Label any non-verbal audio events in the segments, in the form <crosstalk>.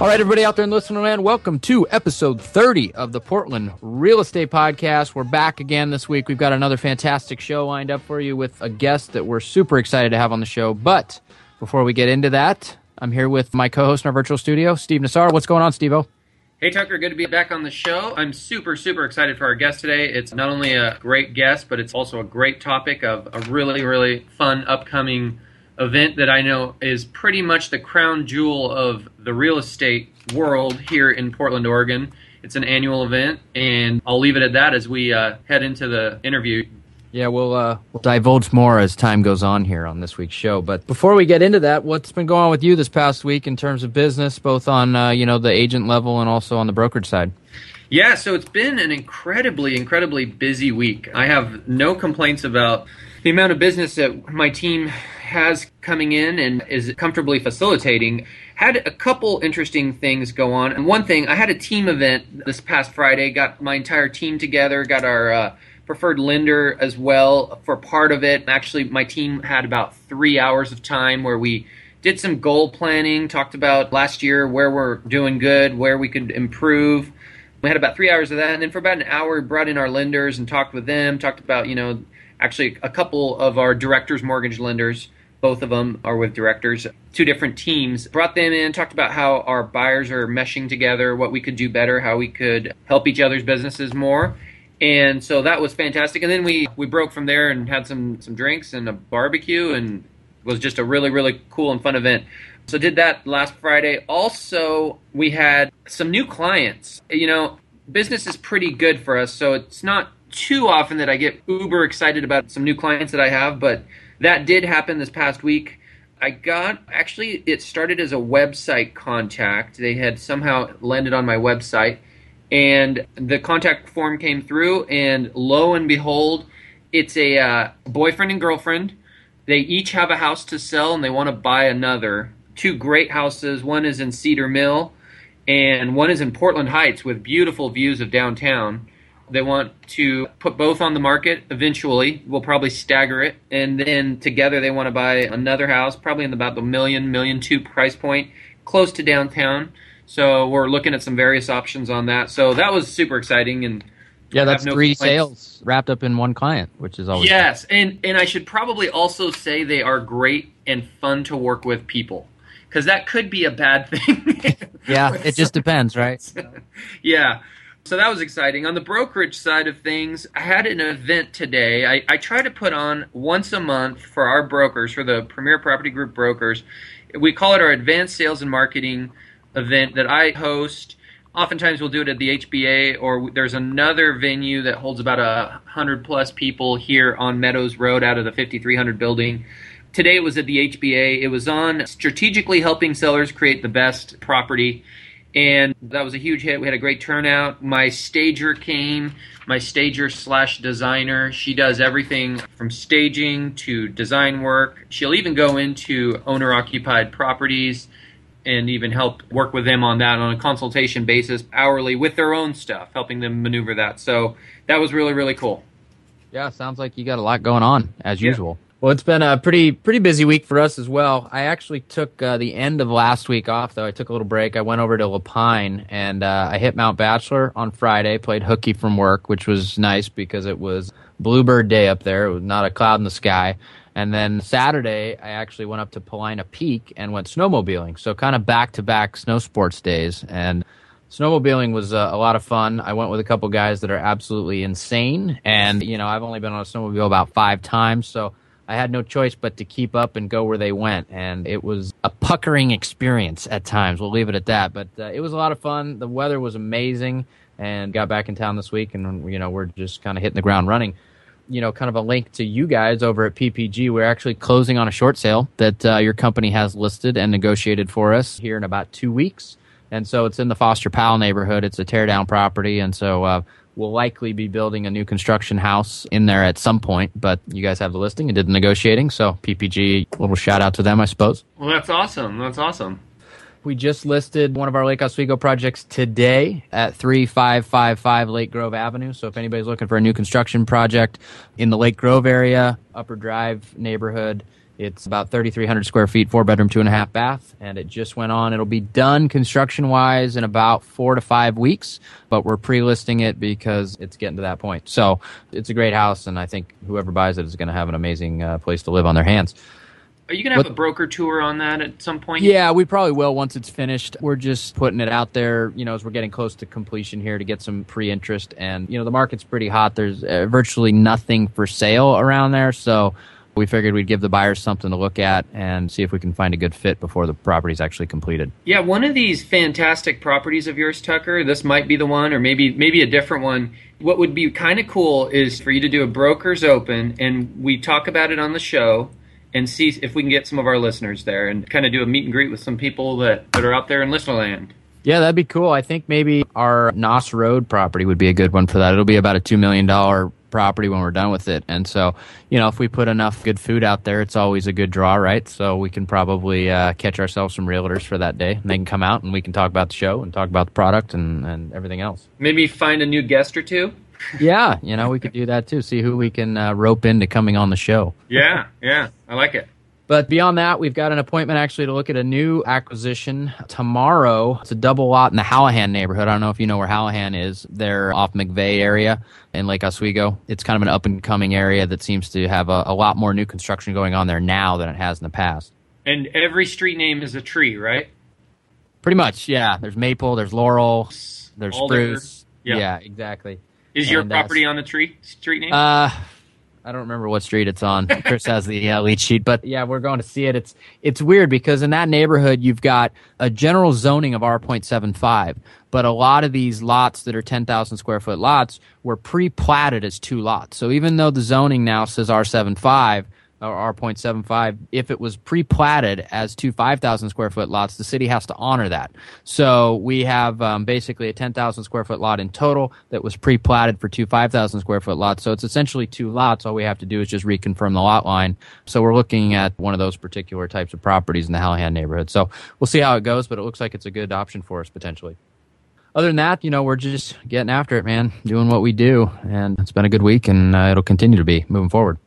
All right, everybody out there in listening land, welcome to episode 30 of the Portland Real Estate Podcast. We're back again this week. We've got another fantastic show lined up for you with a guest that we're super excited to have on the show. But before we get into that, I'm here with my co host in our virtual studio, Steve Nassar. What's going on, Steve Hey Tucker, good to be back on the show. I'm super, super excited for our guest today. It's not only a great guest, but it's also a great topic of a really, really fun upcoming event that I know is pretty much the crown jewel of the real estate world here in Portland, Oregon. It's an annual event, and I'll leave it at that as we uh, head into the interview. Yeah, we'll, uh, we'll divulge more as time goes on here on this week's show. But before we get into that, what's been going on with you this past week in terms of business, both on uh, you know the agent level and also on the brokerage side? Yeah, so it's been an incredibly, incredibly busy week. I have no complaints about the amount of business that my team has coming in and is comfortably facilitating had a couple interesting things go on. And one thing, I had a team event this past Friday, got my entire team together, got our uh, preferred lender as well for part of it. Actually, my team had about three hours of time where we did some goal planning, talked about last year where we're doing good, where we could improve. We had about three hours of that, and then for about an hour, we brought in our lenders and talked with them. Talked about, you know, actually a couple of our directors, mortgage lenders, both of them are with directors, two different teams. Brought them in, talked about how our buyers are meshing together, what we could do better, how we could help each other's businesses more. And so that was fantastic. And then we, we broke from there and had some, some drinks and a barbecue and was just a really, really cool and fun event. So did that last Friday. Also, we had some new clients. You know, business is pretty good for us, so it's not too often that I get uber excited about some new clients that I have, but that did happen this past week. I got actually it started as a website contact. They had somehow landed on my website and the contact form came through and lo and behold it's a uh, boyfriend and girlfriend. They each have a house to sell and they want to buy another. Two great houses. One is in Cedar Mill and one is in Portland Heights with beautiful views of downtown. They want to put both on the market eventually. We'll probably stagger it. And then together they want to buy another house, probably in about the million, million two price point, close to downtown. So we're looking at some various options on that. So that was super exciting and yeah, that's no three complaints. sales wrapped up in one client, which is always yes. And and I should probably also say they are great and fun to work with people because that could be a bad thing. <laughs> yeah, <laughs> it just depends, right? <laughs> yeah. So that was exciting. On the brokerage side of things, I had an event today. I, I try to put on once a month for our brokers, for the Premier Property Group brokers. We call it our Advanced Sales and Marketing event that I host. Oftentimes we'll do it at the HBA, or there's another venue that holds about a hundred plus people here on Meadows Road out of the 5300 building. Today it was at the HBA. It was on strategically helping sellers create the best property and that was a huge hit. We had a great turnout. My stager came, my stager slash designer. She does everything from staging to design work. She'll even go into owner occupied properties and even help work with them on that on a consultation basis hourly with their own stuff, helping them maneuver that. So that was really, really cool. Yeah, sounds like you got a lot going on as yeah. usual. Well, it's been a pretty pretty busy week for us as well. I actually took uh, the end of last week off, though. I took a little break. I went over to La Pine and uh, I hit Mount Bachelor on Friday. Played hooky from work, which was nice because it was bluebird day up there. It was not a cloud in the sky. And then Saturday, I actually went up to Paulina Peak and went snowmobiling. So kind of back to back snow sports days. And snowmobiling was uh, a lot of fun. I went with a couple guys that are absolutely insane. And, you know, I've only been on a snowmobile about five times. So I had no choice but to keep up and go where they went. And it was a puckering experience at times. We'll leave it at that. But uh, it was a lot of fun. The weather was amazing and got back in town this week. And, you know, we're just kind of hitting the ground running. You know, kind of a link to you guys over at PPG. We're actually closing on a short sale that uh, your company has listed and negotiated for us here in about two weeks. and so it's in the Foster Powell neighborhood. It's a teardown property, and so uh, we'll likely be building a new construction house in there at some point. But you guys have the listing and did the negotiating, so PPG, little shout out to them, I suppose. Well, that's awesome. That's awesome. We just listed one of our Lake Oswego projects today at 3555 Lake Grove Avenue. So if anybody's looking for a new construction project in the Lake Grove area, Upper Drive neighborhood, it's about 3,300 square feet, four bedroom, two and a half bath, and it just went on. It'll be done construction wise in about four to five weeks, but we're pre listing it because it's getting to that point. So it's a great house, and I think whoever buys it is going to have an amazing uh, place to live on their hands. Are you going to have what, a broker tour on that at some point? Yeah, we probably will once it's finished. We're just putting it out there, you know, as we're getting close to completion here to get some pre interest. And, you know, the market's pretty hot. There's uh, virtually nothing for sale around there. So, we figured we'd give the buyers something to look at and see if we can find a good fit before the property's actually completed. Yeah, one of these fantastic properties of yours, Tucker, this might be the one or maybe maybe a different one. What would be kind of cool is for you to do a broker's open and we talk about it on the show and see if we can get some of our listeners there and kind of do a meet and greet with some people that, that are out there in listenerland. Yeah, that'd be cool. I think maybe our Knaus Road property would be a good one for that. It'll be about a $2 million property when we're done with it. And so, you know, if we put enough good food out there, it's always a good draw, right? So we can probably uh, catch ourselves some realtors for that day. And they can come out and we can talk about the show and talk about the product and, and everything else. Maybe find a new guest or two. yeah, you know, we could do that too. See who we can uh, rope into coming on the show. Yeah, yeah, I like it. But beyond that, we've got an appointment actually to look at a new acquisition tomorrow. It's a double lot in the Hallinan neighborhood. I don't know if you know where Hallinan is. They're off McVey area in Lake Oswego. It's kind of an up and coming area that seems to have a, a lot more new construction going on there now than it has in the past. And every street name is a tree, right? Pretty much, yeah. There's maple, there's laurel, there's Alder. spruce. Yeah. yeah, exactly. Is and, your property uh, on the tree street name? Uh, I don't remember what street it's on. Chris has the uh, lead sheet, but yeah, we're going to see it. It's it's weird because in that neighborhood you've got a general zoning of R.75, but a lot of these lots that are 10,000 square foot lots were pre-platted as two lots. So even though the zoning now says R75, or R.75, if it was pre-platted as two 5,000 square foot lots, the city has to honor that. So we have um, basically a 10,000 square foot lot in total that was pre-platted for two 5,000 square foot lots. So it's essentially two lots. All we have to do is just reconfirm the lot line. So we're looking at one of those particular types of properties in the Hallinan neighborhood. So we'll see how it goes, but it looks like it's a good option for us potentially other than that, you know, we're just getting after it, man, doing what we do. And it's been a good week, and uh, it'll continue to be moving forward.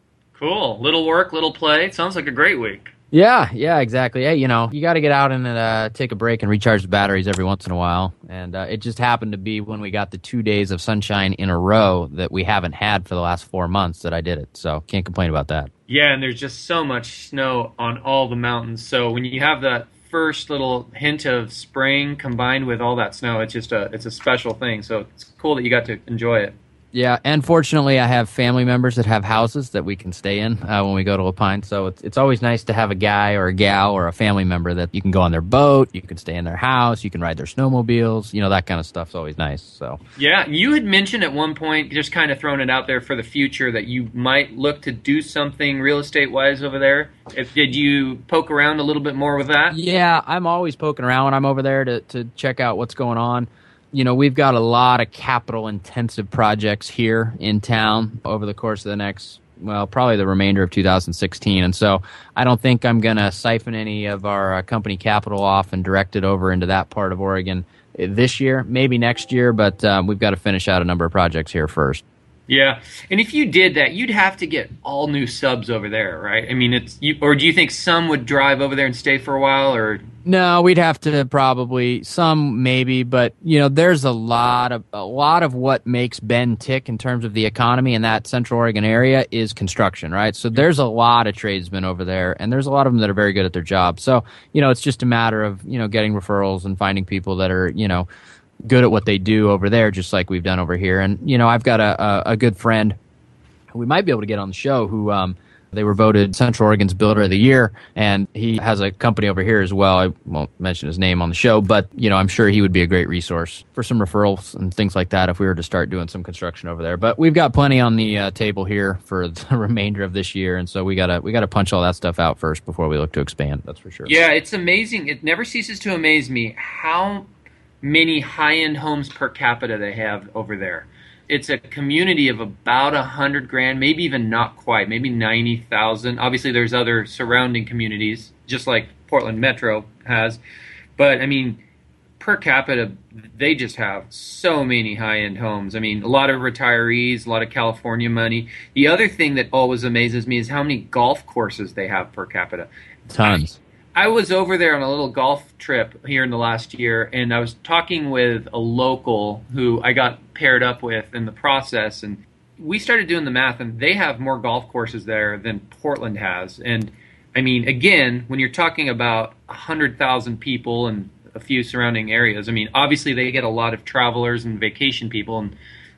Cool. Little work, little play. Sounds like a great week. Yeah, yeah, exactly. Hey, you know, you got to get out and uh, take a break and recharge the batteries every once in a while. And uh, it just happened to be when we got the two days of sunshine in a row that we haven't had for the last four months that I did it. So can't complain about that. Yeah, and there's just so much snow on all the mountains. So when you have that first little hint of spring combined with all that snow, it's just a it's a special thing. So it's cool that you got to enjoy it. Yeah, and fortunately, I have family members that have houses that we can stay in uh, when we go to La Pine. So it's it's always nice to have a guy or a gal or a family member that you can go on their boat, you can stay in their house, you can ride their snowmobiles. You know that kind of stuff's always nice. So yeah, you had mentioned at one point, just kind of throwing it out there for the future, that you might look to do something real estate wise over there. If, did you poke around a little bit more with that? Yeah, I'm always poking around when I'm over there to to check out what's going on you know, we've got a lot of capital intensive projects here in town over the course of the next, well, probably the remainder of 2016. And so I don't think I'm going to siphon any of our uh, company capital off and direct it over into that part of Oregon this year, maybe next year, but um, we've got to finish out a number of projects here first. Yeah, and if you did that, you'd have to get all new subs over there, right? I mean, it's you, or do you think some would drive over there and stay for a while, or no? We'd have to probably some maybe, but you know, there's a lot of a lot of what makes Bend tick in terms of the economy in that Central Oregon area is construction, right? So there's a lot of tradesmen over there, and there's a lot of them that are very good at their job. So you know, it's just a matter of you know getting referrals and finding people that are you know good at what they do over there, just like we've done over here. And you know, I've got a, a, a good friend who we might be able to get on the show who um, they were voted Central Oregon's Builder of the Year, and he has a company over here as well. I won't mention his name on the show, but you know, I'm sure he would be a great resource for some referrals and things like that if we were to start doing some construction over there. But we've got plenty on the uh, table here for <laughs> the remainder of this year, and so we gotta we gotta punch all that stuff out first before we look to expand. That's for sure. Yeah, it's amazing. It never ceases to amaze me how many high end homes per capita they have over there. It's a community of about a hundred grand, maybe even not quite, maybe ninety thousand. Obviously, there's other surrounding communities, just like Portland Metro has. But I mean, per capita, they just have so many high end homes. I mean, a lot of retirees, a lot of California money. The other thing that always amazes me is how many golf courses they have per capita. Tons. I was over there on a little golf trip here in the last year, and I was talking with a local who I got paired up with in the process, and we started doing the math, and they have more golf courses there than Portland has. And I mean, again, when you're talking about 100,000 people and a few surrounding areas, I mean, obviously they get a lot of travelers and vacation people, and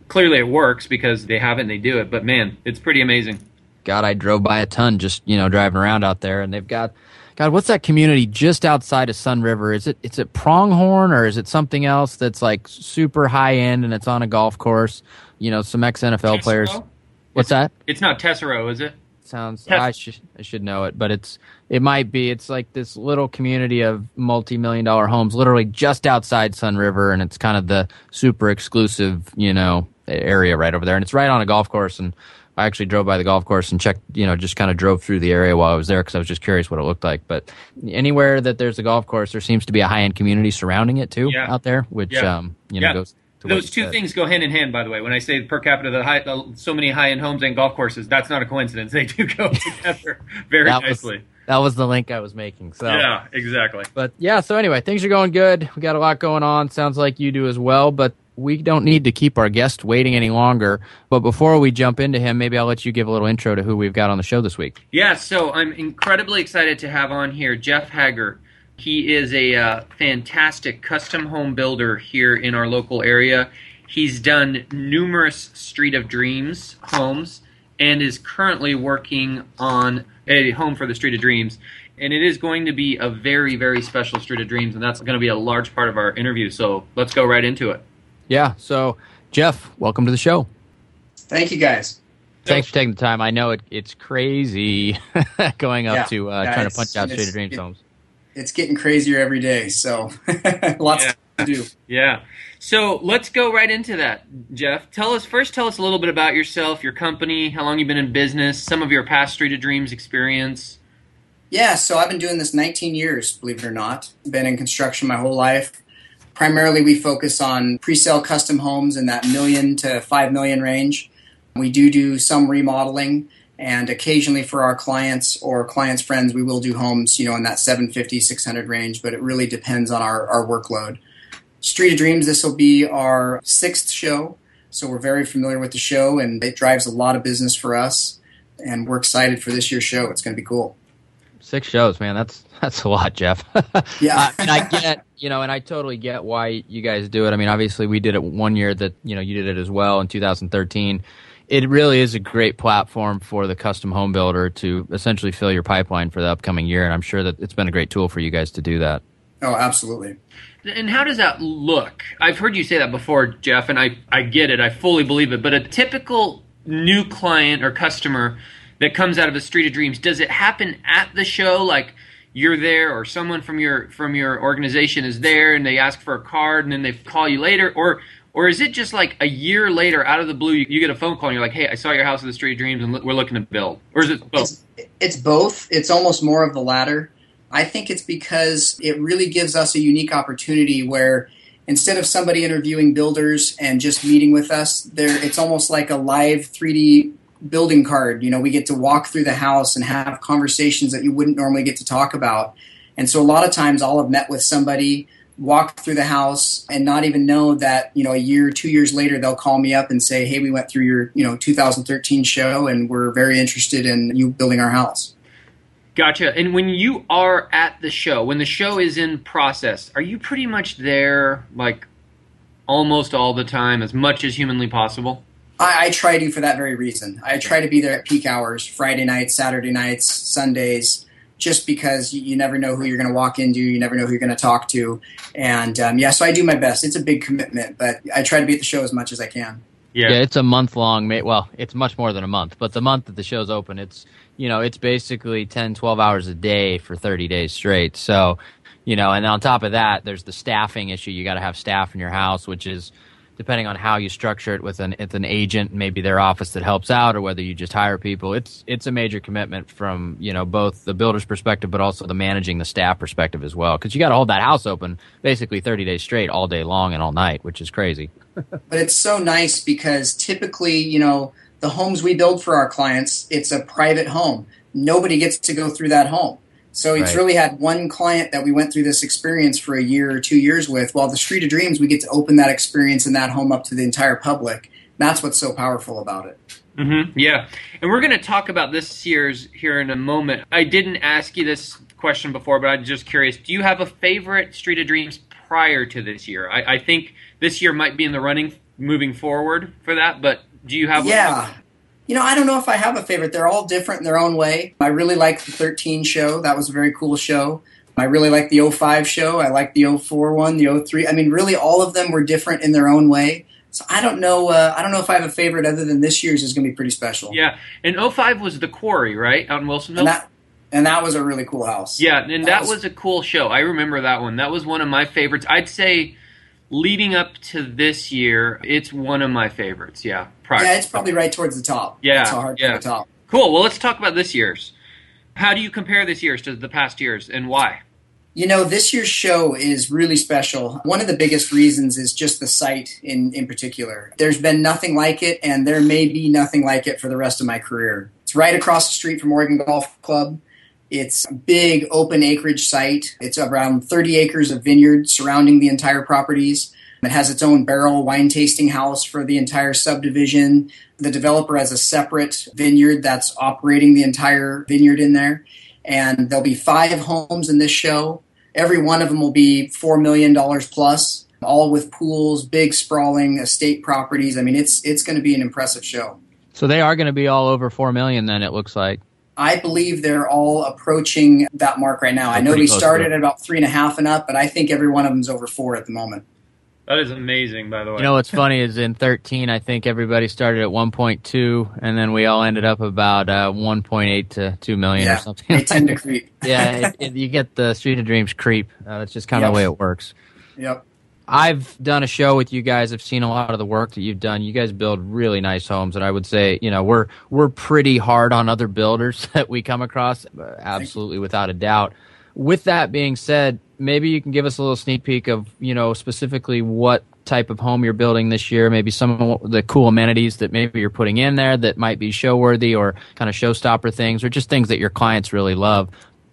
clearly it works because they have it and they do it. But man, it's pretty amazing. God, I drove by a ton just, you know, driving around out there, and they've got God, what's that community just outside of Sunriver? Is it is it Pronghorn or is it something else that's like super high end and it's on a golf course? You know, some ex NFL players. What's it's, that? It's not Tesoro, is it? Sounds Tes- I should I should know it, but it's it might be. It's like this little community of multi million dollar homes, literally just outside Sunriver, and it's kind of the super exclusive, you know, area right over there, and it's right on a golf course and I actually drove by the golf course and checked, you know, just kind of drove through the area while I was there because I was just curious what it looked like. But anywhere that there's a golf course, there seems to be a high end community surrounding it too yeah. out there, which yeah. um, you know yeah. goes. Those two things go hand in hand, by the way. When I say per capita, the high, the, so many high end homes and golf courses, that's not a coincidence. <laughs> They do go together <laughs> very that nicely. Was, that was the link I was making. So yeah, exactly. But yeah, so anyway, things are going good. We got a lot going on. Sounds like you do as well. But we don't need to keep our guest waiting any longer. But before we jump into him, maybe I'll let you give a little intro to who we've got on the show this week. Yeah, so I'm incredibly excited to have on here Jeff Haggart. He is a uh, fantastic custom home builder here in our local area. He's done numerous Street of Dreams homes and is currently working on a home for the Street of Dreams. And it is going to be a very, very special Street of Dreams, and that's going to be a large part of our interview. So let's go right into it. Yeah. So, Jeff, welcome to the show. Thank you, guys. Thanks for taking the time. I know it, it's crazy <laughs> going up yeah, to uh, yeah, trying to punch out Street of Dreams it, homes. It's getting crazier every day, so <laughs> lots yeah. to do. Yeah. So let's go right into that, Jeff. Tell us first. Tell us a little bit about yourself, your company, how long you've been in business, some of your past Street of Dreams experience. Yeah, so I've been doing this 19 years, believe it or not. Been in construction my whole life. Primarily, we focus on pre-sale custom homes in that million to five million range. We do do some remodeling, and occasionally for our clients or clients' friends, we will do homes, you know, in that 750, 600 range. But it really depends on our, our workload. Street of Dreams, this will be our sixth show, so we're very familiar with the show, and it drives a lot of business for us. And we're excited for this year's show. It's going to be cool. Six shows, man. That's that's a lot, Jeff. <laughs> Yeah, uh, and I get, you know, and I totally get why you guys do it. I mean, obviously, we did it one year that you know you did it as well in 2013. It really is a great platform for the custom home builder to essentially fill your pipeline for the upcoming year, and I'm sure that it's been a great tool for you guys to do that. Oh, absolutely. And how does that look? I've heard you say that before, Jeff, and I, I get it. I fully believe it. But a typical new client or customer that comes out of a Street of Dreams, does it happen at the show? Like you're there, or someone from your from your organization is there, and they ask for a card, and then they call you later, or or is it just like a year later, out of the blue, you, you get a phone call, and you're like, "Hey, I saw your house at the Street of Dreams, and we're looking to build," or is it both? It's, it's both. It's almost more of the latter. I think it's because it really gives us a unique opportunity where instead of somebody interviewing builders and just meeting with us, there it's almost like a live 3D building card. You know, we get to walk through the house and have conversations that you wouldn't normally get to talk about. And so a lot of times I'll have met with somebody, walked through the house and not even know that, you know, a year, two years later they'll call me up and say, Hey, we went through your, you know, 2013 show and we're very interested in you building our house. Gotcha. And when you are at the show, when the show is in process, are you pretty much there like almost all the time, as much as humanly possible? I, I, try to for that very reason. I try to be there at peak hours, Friday nights, Saturday nights, Sundays, just because you, you never know who you're going to walk into, you never know who you're going to talk to, and um, yeah, so I do my best. It's a big commitment, but I try to be at the show as much as I can. Yeah, yeah it's a month long. Well, it's much more than a month, but the month that the show's open, it's you know, it's basically 10, 12 hours a day for 30 days straight. So, you know, and on top of that, there's the staffing issue. You got to have staff in your house, which is depending on how you structure it with an with an agent, maybe their office that helps out, or whether you just hire people. It's it's a major commitment from you know both the builder's perspective, but also the managing the staff perspective as well, because you got to hold that house open basically 30 days straight, all day long and all night, which is crazy. <laughs> but it's so nice because typically, you know, the homes we build for our clients, it's a private home. Nobody gets to go through that home. So it's right. really had one client that we went through this experience for a year or two years with. While the Street of Dreams, we get to open that experience and that home up to the entire public. That's what's so powerful about it. Mm-hmm. Yeah, and we're going to talk about this year's here in a moment. I didn't ask you this question before, but I'm just curious. Do you have a favorite Street of Dreams prior to this year? I, I think this year might be in the running moving forward for that, but do you have? Yeah, you know, I don't know if I have a favorite. They're all different in their own way. I really like the 13 show. That was a very cool show. I really like the 05 show. I like the 04 one, the 03. I mean, really, all of them were different in their own way. So I don't know. Uh, I don't know if I have a favorite other than this year's is going to be pretty special. Yeah, and 05 was the Quarry, right, out in Wilsonville. And that, and that was a really cool house. Yeah, and that, that was, was a cool show. I remember that one. That was one of my favorites. I'd say leading up to this year, it's one of my favorites. Yeah, prior. Yeah, it's probably right towards the top. Yeah, it's hard yeah. the top. Cool. Well, let's talk about this year's. How do you compare this year's to the past years, and why? You know, this year's show is really special. One of the biggest reasons is just the site in, in particular. There's been nothing like it, and there may be nothing like it for the rest of my career. It's right across the street from Oregon Golf Club. It's a big open acreage site. It's around 30 acres of vineyard surrounding the entire properties. It has its own barrel wine tasting house for the entire subdivision. The developer has a separate vineyard that's operating the entire vineyard in there. And there'll be five homes in this show. Every one of them will be $4 million plus, all with pools, big sprawling estate properties. I mean, it's, it's going to be an impressive show. So they are going to be all over 4 million then, it looks like. I believe they're all approaching that mark right now. I know we started at about three and a half and up, but I think every one of them is over four at the moment. That is amazing, by the way. You know what's funny is in 13, I think everybody started at 1.2, and then we all ended up about uh, 1.8 to 2 million yeah, or something. They tend to creep. yeah, it, it, you get the Street of Dreams creep. Uh, that's just kind of yep. the way it works. Yep. I've done a show with you guys. I've seen a lot of the work that you've done. You guys build really nice homes, and I would say, you know, we're we're pretty hard on other builders <laughs> that we come across, uh, absolutely without a doubt. With that being said, maybe you can give us a little sneak peek of, you know, specifically what type of home you're building this year, maybe some of the cool amenities that maybe you're putting in there that might be show worthy or kind of showstopper things or just things that your clients really love.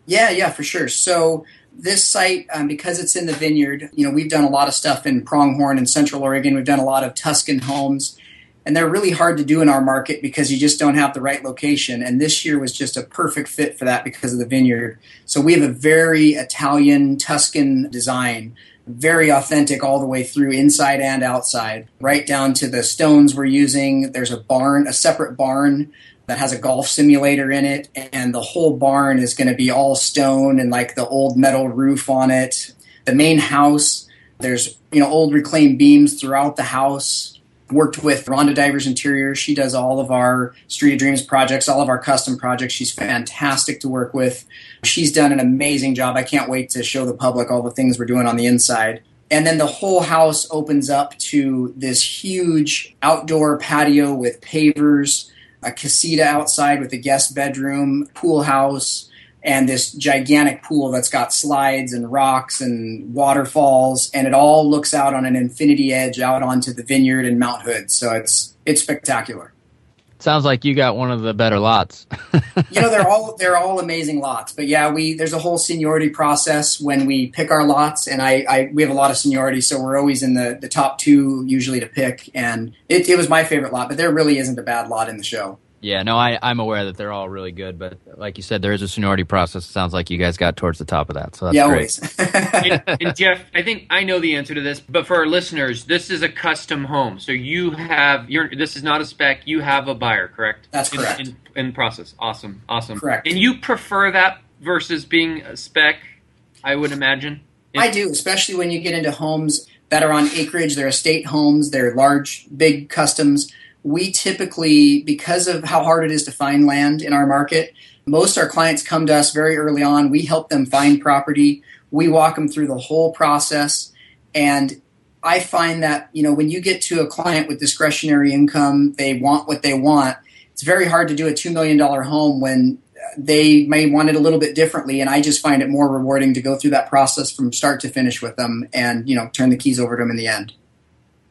Yeah, yeah, for sure. So this site, um, because it's in the vineyard, you know, we've done a lot of stuff in Pronghorn and Central Oregon. We've done a lot of Tuscan homes, and they're really hard to do in our market because you just don't have the right location. And this year was just a perfect fit for that because of the vineyard. So we have a very Italian Tuscan design, very authentic all the way through, inside and outside, right down to the stones we're using. There's a barn, a separate barn that has a golf simulator in it, and the whole barn is going to be all stone and like the old metal roof on it. The main house, there's you know old reclaimed beams throughout the house. Worked with Rhonda Divers Interior. She does all of our Street of Dreams projects, all of our custom projects. She's fantastic to work with. She's done an amazing job. I can't wait to show the public all the things we're doing on the inside. And then the whole house opens up to this huge outdoor patio with pavers a casita outside with a guest bedroom, pool house, and this gigantic pool that's got slides and rocks and waterfalls, and it all looks out on an infinity edge out onto the vineyard and Mount Hood. So it's it's spectacular. Sounds like you got one of the better lots. you know, they're <laughs> all they're all amazing lots. But yeah, we there's a whole seniority process when we pick our lots, and I, I we have a lot of seniority, so we're always in the the top two usually to pick. And it, it was my favorite lot, but there really isn't a bad lot in the show. Yeah, no, I, I'm aware that they're all really good, but like you said, there is a seniority process. It sounds like you guys got towards the top of that, so that's yeah, great. always. <laughs> and, and Jeff, I think I know the answer to this, but for our listeners, this is a custom home. So you have your this is not a spec. You have a buyer, correct? That's correct. In, in, in process, awesome, awesome. Correct. And you prefer that versus being a spec, I would imagine. I do, especially when you get into homes that are on acreage. They're estate homes. They're large, big customs we typically, because of how hard it is to find land in our market, Most our clients come to us very early on. We help them find property. We walk them through the whole process. And I find that, you know, when you get to a client with discretionary income, they want what they want. It's very hard to do a $2 million home when they may want it a little bit differently. And I just find it more rewarding to go through that process from start to finish with them and, you know, turn the keys over to them in the end.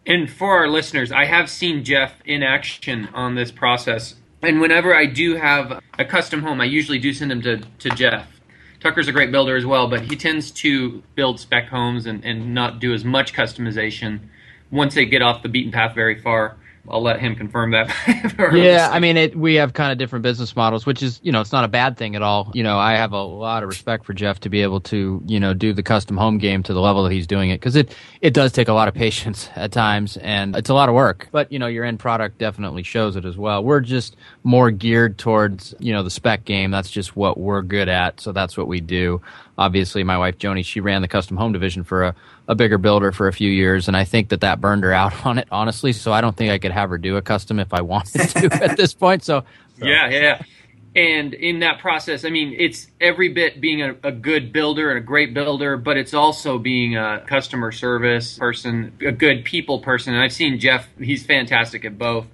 And for our listeners, I have seen Jeff in action on this process. And whenever I do have a custom home, I usually do send them to, to Jeff. Tucker's a great builder as well, but he tends to build spec homes and, and not do as much customization once they get off the beaten path very far. I'll let him confirm that. <laughs> yeah, I mean, it, we have kind of different business models, which is, you know, it's not a bad thing at all. You know, I have a lot of respect for Jeff to be able to, you know, do the custom home game to the level that he's doing it because it it does take a lot of <laughs> patience at times and it's a lot of work. But you know, your end product definitely shows it as well. We're just more geared towards, you know, the spec game. That's just what we're good at, so that's what we do obviously my wife Joni, she ran the custom home division for a, a bigger builder for a few years, and I think that that burned her out <laughs> on it, honestly. So I don't think I could have her do a custom if I wanted to <laughs> at this point. So, so. yeah, yeah. And in that process, I mean, it's every bit being a, a, good builder and a great builder, but it's also being a customer service person, a good people person. And I've seen Jeff; he's fantastic at both.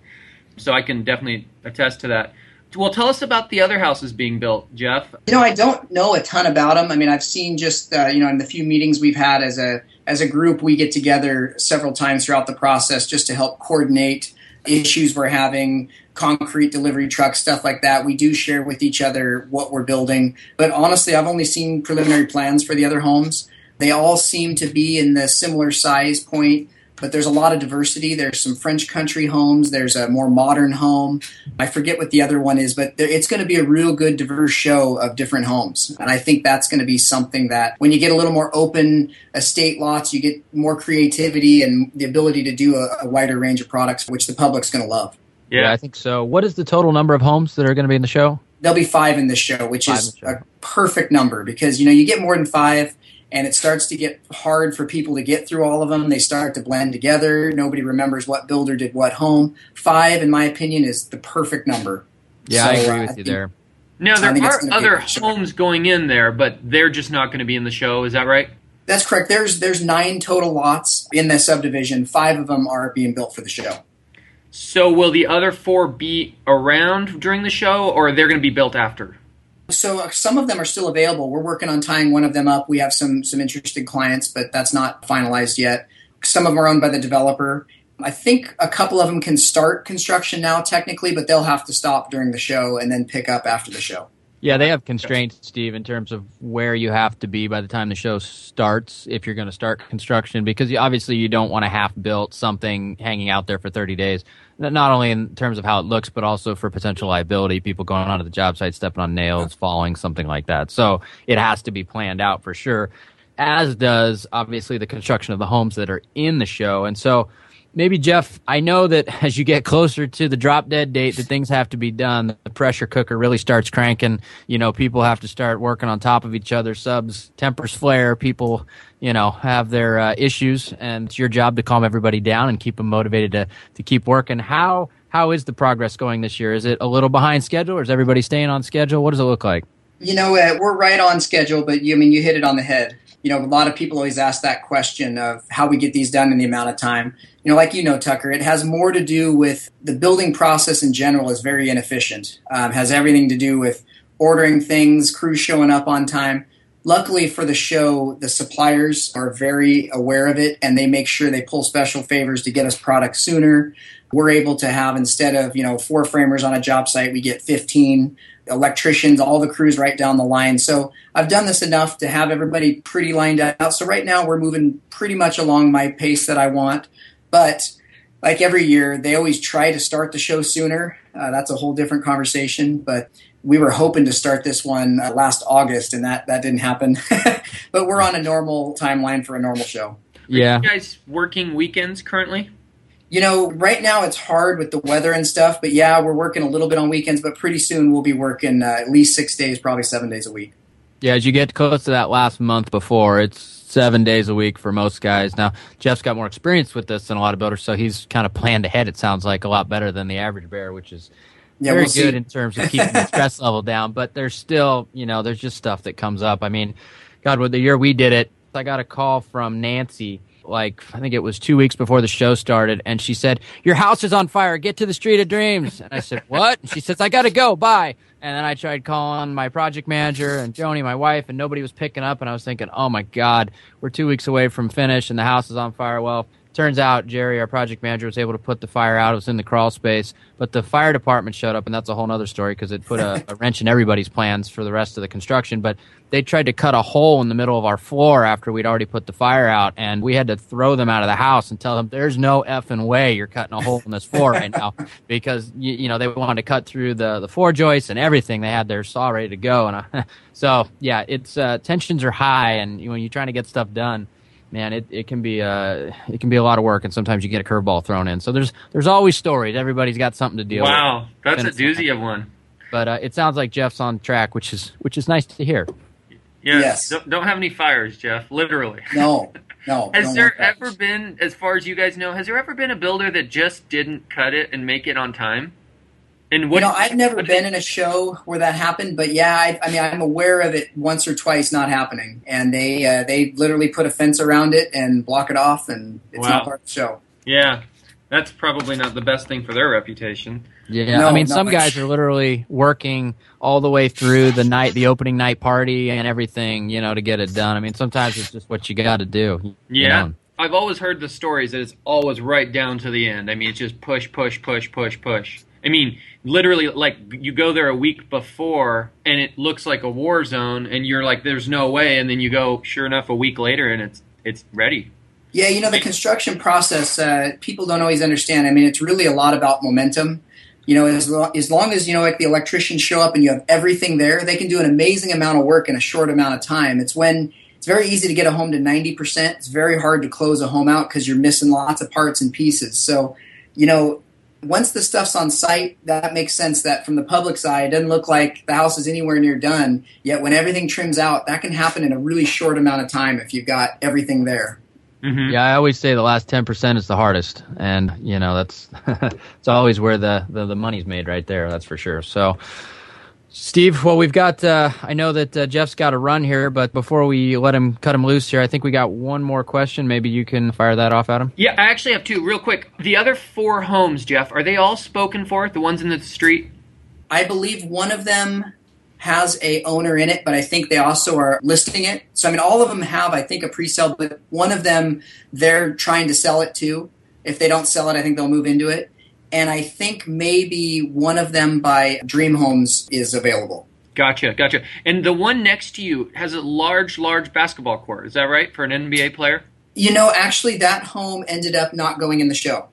So I can definitely attest to that. Well, tell us about the other houses being built, Jeff. You know, I don't know a ton about them. I mean, I've seen just uh, you know in the few meetings we've had as a as a group, we get together several times throughout the process just to help coordinate issues we're having, concrete delivery trucks, stuff like that. We do share with each other what we're building, but honestly, I've only seen preliminary plans for the other homes. They all seem to be in the similar size point but there's a lot of diversity. There's some French country homes. There's a more modern home. I forget what the other one is, but it's going to be a real good diverse show of different homes. And I think that's going to be something that when you get a little more open estate lots, you get more creativity and the ability to do a, a wider range of products, which the public's going to love. Yeah. yeah, I think so. What is the total number of homes that are going to be in the show? There'll be five in this show, which five is a perfect number because you know you get more than five and it starts to get hard for people to get through all of them. They start to blend together. Nobody remembers what builder did what home. Five, in my opinion, is the perfect number. Yeah, so, I agree with uh, you there. Now there are other homes going in there, but they're just not going to be in the show. Is that right? That's correct. There's there's nine total lots in the subdivision. Five of them are being built for the show. So will the other four be around during the show, or they're going to be built after? So uh, some of them are still available. We're working on tying one of them up. We have some some interested clients, but that's not finalized yet. Some of them are owned by the developer. I think a couple of them can start construction now technically, but they'll have to stop during the show and then pick up after the show. Yeah, they have constraints, Steve, in terms of where you have to be by the time the show starts if you're going to start construction, because obviously you don't want a half built something hanging out there for 30 days. Not only in terms of how it looks, but also for potential liability, people going onto the job site, stepping on nails, falling, something like that. So it has to be planned out for sure, as does obviously the construction of the homes that are in the show. And so maybe Jeff, I know that <laughs> as you get closer to the drop dead date, that things have to be done. The pressure cooker really starts cranking. You know, people have to start working on top of each other. Subs, tempers flare. People, you know, have their uh, issues, and it's your job to calm everybody down and keep them motivated to to keep working. How how is the progress going this year? Is it a little behind schedule, or is everybody staying on schedule? What does it look like? You know, uh, we're right on schedule, but you, I mean, you hit it on the head you know, a lot of people always ask that question of how we get these done in the amount of time. You know, like you know, Tucker, it has more to do with the building process in general is very inefficient. Um, has everything to do with ordering things, crews showing up on time. Luckily for the show, the suppliers are very aware of it and they make sure they pull special favors to get us product sooner. We're able to have instead of, you know, four framers on a job site, we get 15 electricians, all the crews right down the line. So I've done this enough to have everybody pretty lined out. So right now we're moving pretty much along my pace that I want. But like every year, they always try to start the show sooner. Uh, that's a whole different conversation. But we were hoping to start this one uh, last August, and that that didn't happen. <laughs> but we're on a normal timeline for a normal show. Yeah. Are you guys working weekends currently? You know, right now it's hard with the weather and stuff, but yeah, we're working a little bit on weekends, but pretty soon we'll be working uh, at least six days, probably seven days a week. Yeah, as you get close to that last month before, it's seven days a week for most guys. Now, Jeff's got more experience with this than a lot of builders, so he's kind of planned ahead, it sounds like, a lot better than the average bear, which is Yeah, very we'll see. good in terms of keeping the <laughs> stress level down. But there's still, you know, there's just stuff that comes up. I mean, God, with the year we did it, I got a call from Nancy. Like I think it was two weeks before the show started, and she said, "Your house is on fire. Get to the Street of Dreams." And I said, <laughs> "What?" And she says, "I got to go. Bye." And then I tried calling my project manager and Joni, my wife, and nobody was picking up. And I was thinking, "Oh my God, we're two weeks away from finish, and the house is on fire." Well, turns out Jerry, our project manager, was able to put the fire out. It was in the crawl space, but the fire department showed up, and that's a whole other story because it put a, a wrench in everybody's plans for the rest of the construction. But they tried to cut a hole in the middle of our floor after we'd already put the fire out, and we had to throw them out of the house and tell them, "There's no effing way you're cutting a hole in this floor right now," <laughs> because you, you know they wanted to cut through the the floor joists and everything. They had their saw ready to go, and I, <laughs> so yeah, it's uh, tensions are high, and when you're trying to get stuff done man, it, it can be uh it can be a lot of work, and sometimes you get a curveball thrown in. So there's there's always stories. Everybody's got something to deal with. Wow, that's a Minutes doozy of one. But uh, it sounds like Jeff's on track, which is which is nice to hear. Yes. Yes. Don't, don't have any fires, Jeff. Literally. No, no. <laughs> Has there ever been, as far as you guys know, has there ever been a builder that just didn't cut it and make it on time? And what? you know, I've never been in a show where that happened, but yeah, I, I mean, I'm aware of it once or twice not happening, and they uh, they literally put a fence around it and block it off, and it's Wow. not part of the show. Yeah, that's probably not the best thing for their reputation. Yeah, No, I mean, some much. guys are literally working all the way through the night, the opening night party, and everything, you know, to get it done. I mean, sometimes it's just what you got to do. you Yeah. know. I've always heard the stories that it's always right down to the end. I mean, it's just push, push, push, push, push. I mean, literally, like you go there a week before and it looks like a war zone, and you're like, "There's no way," and then you go, sure enough, a week later, and it's it's ready. Yeah, you know, the construction process, uh, people don't always understand. I mean, it's really a lot about momentum. You know, as, lo- as long as, you know, like the electricians show up and you have everything there, they can do an amazing amount of work in a short amount of time. It's when it's very easy to get a home to 90%. It's very hard to close a home out because you're missing lots of parts and pieces. So, you know, once the stuff's on site, that makes sense that from the public side, it doesn't look like the house is anywhere near done. Yet when everything trims out, that can happen in a really short amount of time if you've got everything there. Mm-hmm. Yeah, I always say the last ten percent is the hardest, and you know that's <laughs> it's always where the, the the money's made right there. That's for sure. So, Steve, well, we've got. Uh, I know that uh, Jeff's got to run here, but before we let him cut him loose here, I think we got one more question. Maybe you can fire that off at him. Yeah, I actually have two real quick. The other four homes, Jeff, are they all spoken for? The ones in the street? I believe one of them has a owner in it, but I think they also are listing it. So I mean, all of them have, I think, a pre-sale, but one of them they're trying to sell it to. If they don't sell it, I think they'll move into it. And I think maybe one of them by Dream Homes is available. Gotcha, gotcha. And the one next to you has a large, large basketball court. Is that right for an NBA player? You know, actually, that home ended up not going in the show.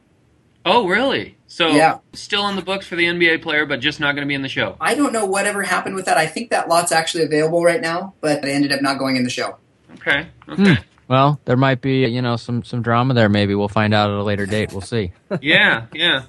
Oh, really? So Yeah. still in the books for the NBA player, but just not going to be in the show. I don't know whatever happened with that. I think that lot's actually available right now, but it ended up not going in the show. Okay, hmm. okay. Well, there might be you know some some drama there. Maybe we'll find out at a later date. We'll see. yeah, <laughs> yeah.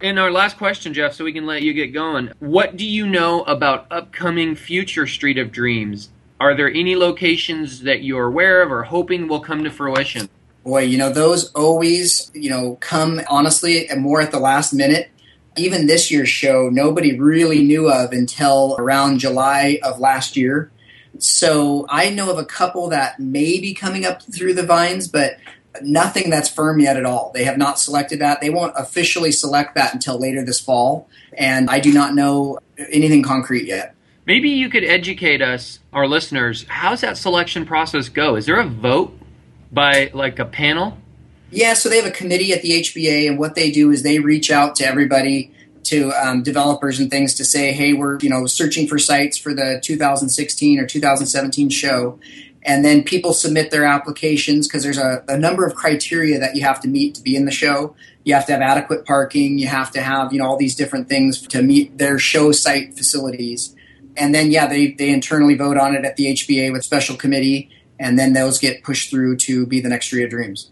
And our last question, Jeff, so we can let you get going. What do you know about upcoming future Street of Dreams? Are there any locations that you're aware of or hoping will come to fruition? Boy, you know, those always, you know, come honestly more at the last minute. Even this year's show, nobody really knew of until around July of last year. So I know of a couple that may be coming up through the vines, but nothing that's firm yet at all. They have not selected that. They won't officially select that until later this fall. And I do not know anything concrete yet. Maybe you could educate us, our listeners. How's that selection process go? Is there a vote by like a panel? Yeah, so they have a committee at the HBA, and what they do is they reach out to everybody, to um, developers and things, to say, hey, we're you know searching for sites for the 2016 or 2017 show, and then people submit their applications because there's a, a number of criteria that you have to meet to be in the show. You have to have adequate parking. You have to have you know all these different things to meet their show site facilities, and then yeah, they they internally vote on it at the HBA with special committee, and then those get pushed through to be the next Street of Dreams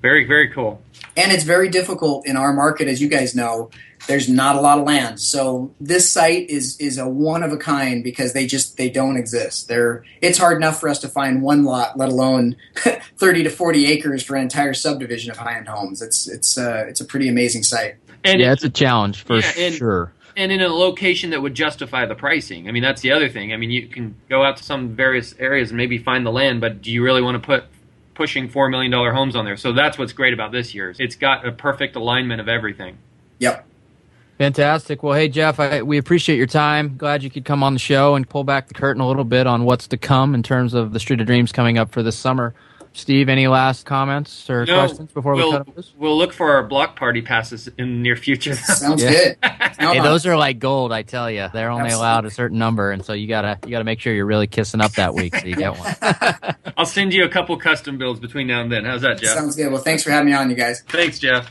Very, very cool. And it's very difficult in our market as you guys know there's not a lot of land so this site is is a one of a kind because they just they don't exist they're it's hard enough for us to find one lot let alone <laughs> 30 to 40 acres for an entire subdivision of high-end homes it's it's uh, it's a pretty amazing site And yeah, it's a challenge for Yeah, and- sure. and in a location that would justify the pricing. I mean, that's the other thing. I mean, you can go out to some various areas and maybe find the land, but do you really want to put pushing four million dollar homes on there? So that's what's great about this year. It's got a perfect alignment of everything. Yep. Fantastic. Well, hey Jeff, I, we appreciate your time. Glad you could come on the show and pull back the curtain a little bit on what's to come in terms of the Street of Dreams coming up for this summer. Steve, any last comments or No, questions before we'll, we cut this? We'll look for our block party passes in the near future. <laughs> Sounds Yeah. good. <laughs> Hey, those are like gold, I tell you. They're only Absolutely. allowed a certain number, and so you gotta you gotta make sure you're really kissing up that week so you get one. <laughs> I'll send you a couple custom builds between now and then. How's that, Jeff? Sounds good. Well, thanks for having me on, you guys. Thanks, Jeff.